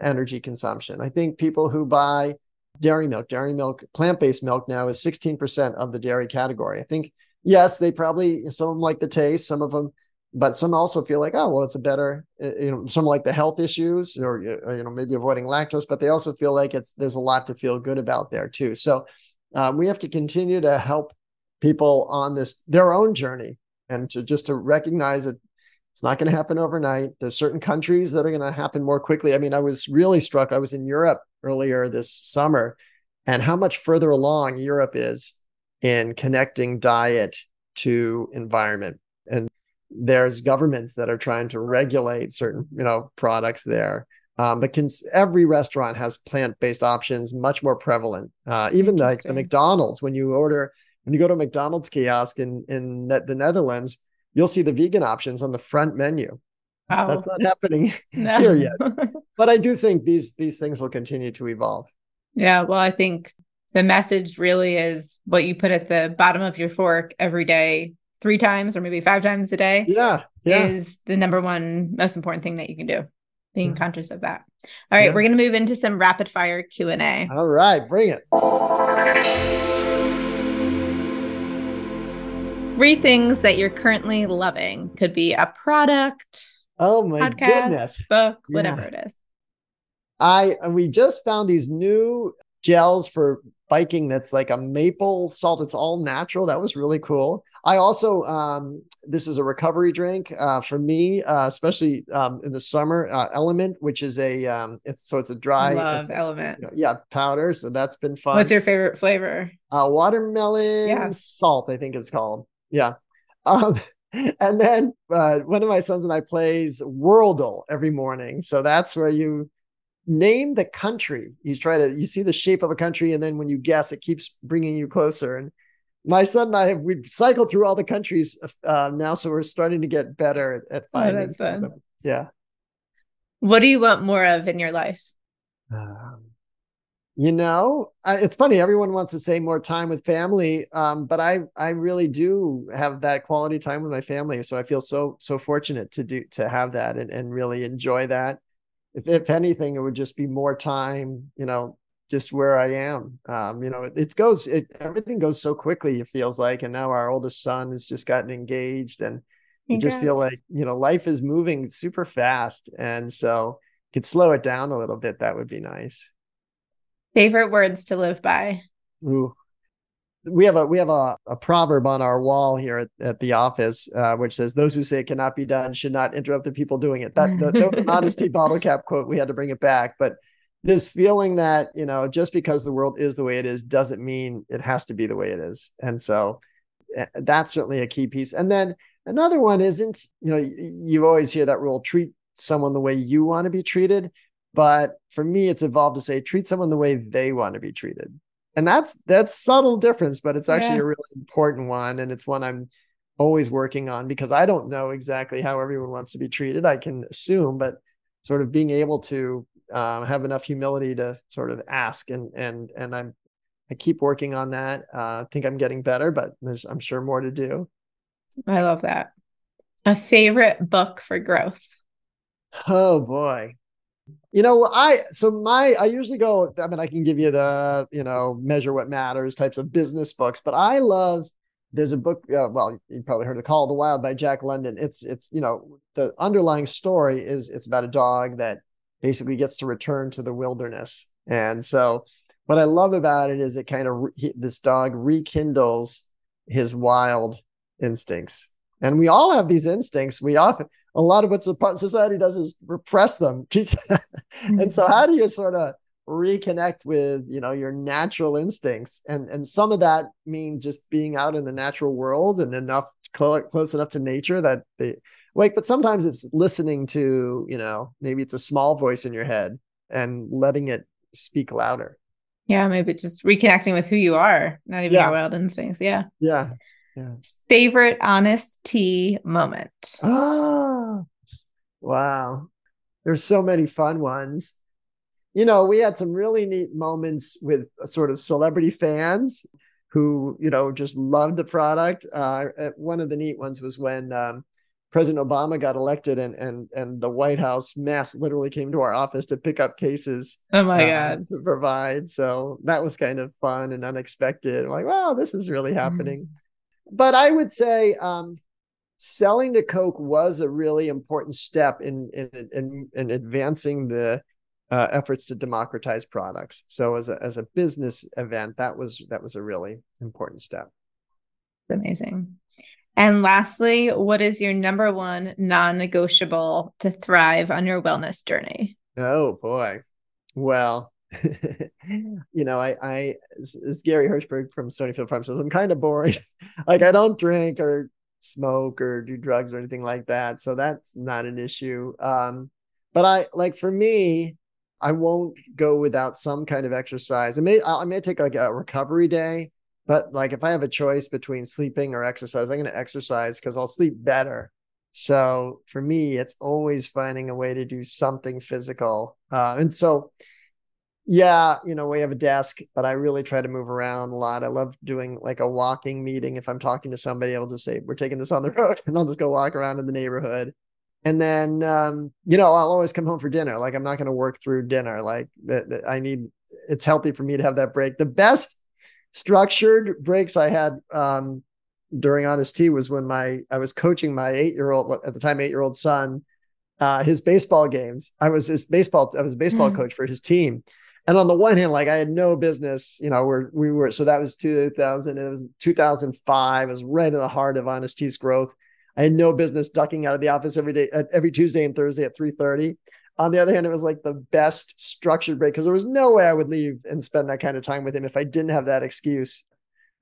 energy consumption. I think people who buy dairy milk, dairy milk, plant based milk now is 16% of the dairy category. I think, yes, they probably, some of them like the taste, some of them, but some also feel like, oh, well, it's a better, uh, you know, some like the health issues or, or, you know, maybe avoiding lactose, but they also feel like it's, there's a lot to feel good about there too. So um, we have to continue to help people on this, their own journey and to just to recognize that it's not going to happen overnight. There's certain countries that are going to happen more quickly. I mean, I was really struck. I was in Europe earlier this summer and how much further along Europe is in connecting diet to environment. And there's governments that are trying to regulate certain, you know, products there. Um, but can, every restaurant has plant-based options, much more prevalent. Uh, even like the McDonald's, when you order, when you go to a McDonald's kiosk in in the Netherlands, you'll see the vegan options on the front menu. Wow. That's not happening no. here yet. But I do think these these things will continue to evolve. Yeah, well, I think the message really is what you put at the bottom of your fork every day, three times or maybe five times a day. Yeah, yeah. is the number one most important thing that you can do. Being mm-hmm. conscious of that. All right, yeah. we're going to move into some rapid fire Q and A. All right, bring it. Three things that you're currently loving. Could be a product, oh my podcast, goodness, book, whatever yeah. it is. I we just found these new gels for biking that's like a maple salt. It's all natural. That was really cool. I also um, this is a recovery drink uh, for me, uh, especially um, in the summer. Uh, LMNT, which is a um, it's so it's a dry love a, LMNT, you know, yeah, powder. So that's been fun. What's your favorite flavor? Uh, watermelon yeah. salt, I think it's called. Yeah. Um, and then uh, one of my sons and I plays Worldle every morning. So that's where you name the country. You try to you see the shape of a country, and then when you guess, it keeps bringing you closer. And my son and I have we've cycled through all the countries uh, now, so we're starting to get better at, at oh, finding. Oh, them. Yeah. What do you want more of in your life? Um, You know, I, it's funny. Everyone wants to say more time with family, um, but I I really do have that quality time with my family. So I feel so so fortunate to do to have that and, and really enjoy that. If if anything, it would just be more time. You know, just where I am. Um, you know, it, it goes. It everything goes so quickly. It feels like, and now our oldest son has just gotten engaged, and you just feel like you know life is moving super fast, and so could slow it down a little bit. That would be nice. Favorite words to live by. Ooh. We have a we have a, a proverb on our wall here at, at the office, uh, which says, "Those who say it cannot be done should not interrupt the people doing it." That, that, that was an Honest Tea bottle cap quote. We had to bring it back, but this feeling that you know, just because the world is the way it is, doesn't mean it has to be the way it is, and so eh, that's certainly a key piece. And then another one isn't, you know, you always hear that rule: treat someone the way you want to be treated. But for me, it's evolved to say treat someone the way they want to be treated. And that's that's subtle difference, but it's actually yeah. a really important one. And it's one I'm always working on because I don't know exactly how everyone wants to be treated. I can assume, but sort of being able to um, have enough humility to sort of ask and and and I'm I keep working on that. Uh, I think I'm getting better, but there's I'm sure more to do. I love that. A favorite book for growth. Oh boy you know i so my i usually go i mean i can give you the you know measure what matters types of business books but i love there's a book uh, well you probably heard the call of the wild by jack london. It's it's you know the underlying story is it's about a dog that basically gets to return to the wilderness. And so what i love about it is it kind of this dog rekindles his wild instincts. And we all have these instincts. We often a lot of what society does is repress them. and mm-hmm. so how do you sort of reconnect with, you know, your natural instincts? And and some of that means just being out in the natural world and enough close enough to nature that they wake. But sometimes it's listening to, you know, maybe it's a small voice in your head and letting it speak louder. Yeah, maybe just reconnecting with who you are, not even yeah. your wild instincts. Yeah. Yeah. Yeah. Favorite honest tea moment. Ah, wow. There's so many fun ones. You know, we had some really neat moments with sort of celebrity fans who, you know, just loved the product. Uh, one of the neat ones was when um, President Obama got elected and and and the White House Mess literally came to our office to pick up cases. Oh my uh, god! To provide, so that was kind of fun and unexpected. I'm like, wow, this is really mm-hmm. happening. Mm but I would say um, selling to Coke was a really important step in in in, in advancing the uh, efforts to democratize products. So as a as a business event, that was that was a really important step. Amazing. And lastly, what is your number one non-negotiable to thrive on your wellness journey? Oh boy. Well, you know, I, I, as Gary Hirshberg from Stonyfield Farm says, I'm kind of boring. like I don't drink or smoke or do drugs or anything like that. So that's not an issue. Um, but I like for me, I won't go without some kind of exercise. I may, I may take like a recovery day, but like if I have a choice between sleeping or exercise, I'm going to exercise because I'll sleep better. So for me, it's always finding a way to do something physical. Uh, and so, yeah, you know, we have a desk, but I really try to move around a lot. I love doing like a walking meeting. If I'm talking to somebody, I'll just say, We're taking this on the road, and I'll just go walk around in the neighborhood. And then, um, you know, I'll always come home for dinner. Like, I'm not going to work through dinner. Like, I need, it's healthy for me to have that break. The best structured breaks I had um, during Honest Tea was when my, I was coaching my eight year old, at the time, eight year old son, uh, his baseball games. I was his baseball, I was a baseball mm. coach for his team and on the one hand, like I had no business, you know, we're, we were, so that was 2000, it was 2005, it was right in the heart of Honest Tea's growth. I had no business ducking out of the office every day, every Tuesday and Thursday at 3.30. On the other hand, it was like the best structured break because there was no way I would leave and spend that kind of time with him if I didn't have that excuse.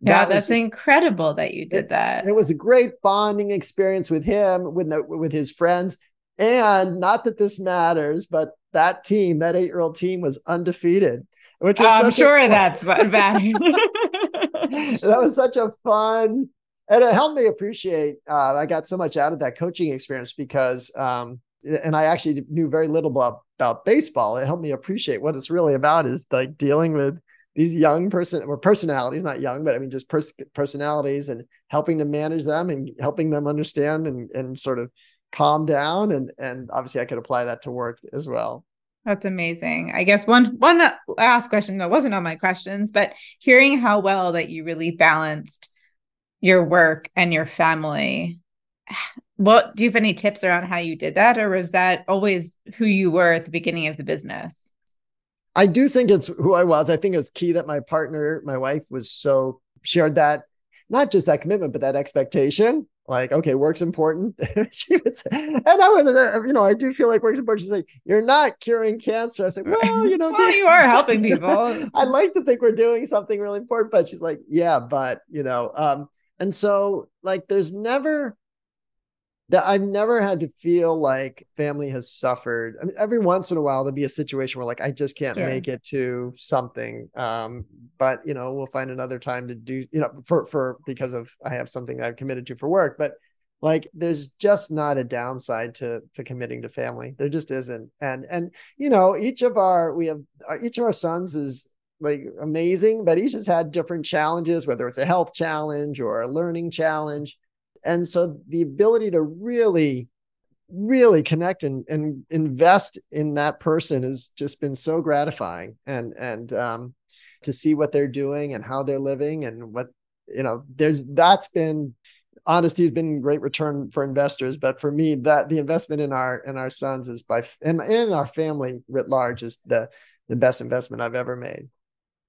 Yeah, that that's just, incredible that you did it, that. It was a great bonding experience with him, with with his friends, and not that this matters, but that team, that eight year old team was undefeated. Which was I'm sure a, that's bad. that was such a fun, and it helped me appreciate. Uh, I got so much out of that coaching experience because um, and I actually knew very little about, about baseball. It helped me appreciate what it's really about is like dealing with these young person or personalities, not young, but I mean just pers- personalities and helping to manage them and helping them understand and and sort of calm down. And and obviously I could apply that to work as well. That's amazing. I guess one one last question that wasn't on my questions, but hearing how well that you really balanced your work and your family. What do you have any tips around how you did that, or was that always who you were at the beginning of the business? I do think it's who I was. I think it's key that my partner, my wife, was so shared that not just that commitment, but that expectation like, okay, work's important. she would say, and I would, uh, you know, I do feel like work's important. She's like, you're not curing cancer. I said, well, you know, well, you are helping people. I'd like to think we're doing something really important, but she's like, yeah, but you know, um, and so like, there's never that I've never had to feel like family has suffered. I mean, every once in a while there'll be a situation where like I just can't sure. make it to something. Um, but you know, we'll find another time to do, you know, for for because of I have something I've committed to for work. But like there's just not a downside to to committing to family. There just isn't. And and you know, each of our we have uh, each of our sons is like amazing, but each has had different challenges, whether it's a health challenge or a learning challenge and so the ability to really really connect and, and invest in that person has just been so gratifying. And and um, to see what they're doing and how they're living and what you know there's that's been Honest Tea has been great return for investors. But for me that the investment in our in our sons is by and in our family writ large is the the best investment i've ever made.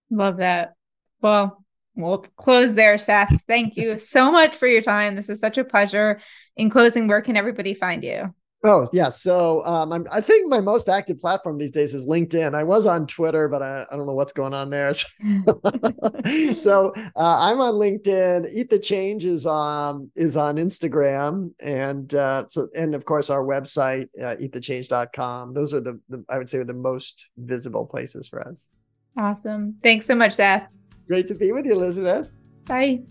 Love that. Well we'll close there, Seth. Thank you so much for your time. This is such a pleasure. In closing, where can everybody find you? Oh yeah, so um, I'm, i think my most active platform these days is LinkedIn. I was on Twitter, but I, I don't know what's going on there. so uh, I'm on LinkedIn. Eat the Change is on is on Instagram, and uh, so and of course our website uh, eatthechange.com. Those are the, the I would say the most visible places for us. Awesome. Thanks so much, Seth. Great to be with you, Elizabeth. Bye.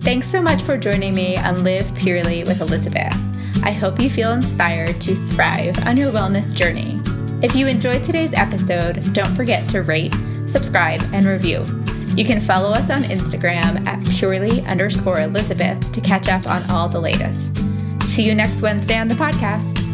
Thanks so much for joining me on Live Purely with Elizabeth. I hope you feel inspired to thrive on your wellness journey. If you enjoyed today's episode, don't forget to rate, subscribe, and review. You can follow us on Instagram at purely underscore Elizabeth to catch up on all the latest. See you next Wednesday on the podcast.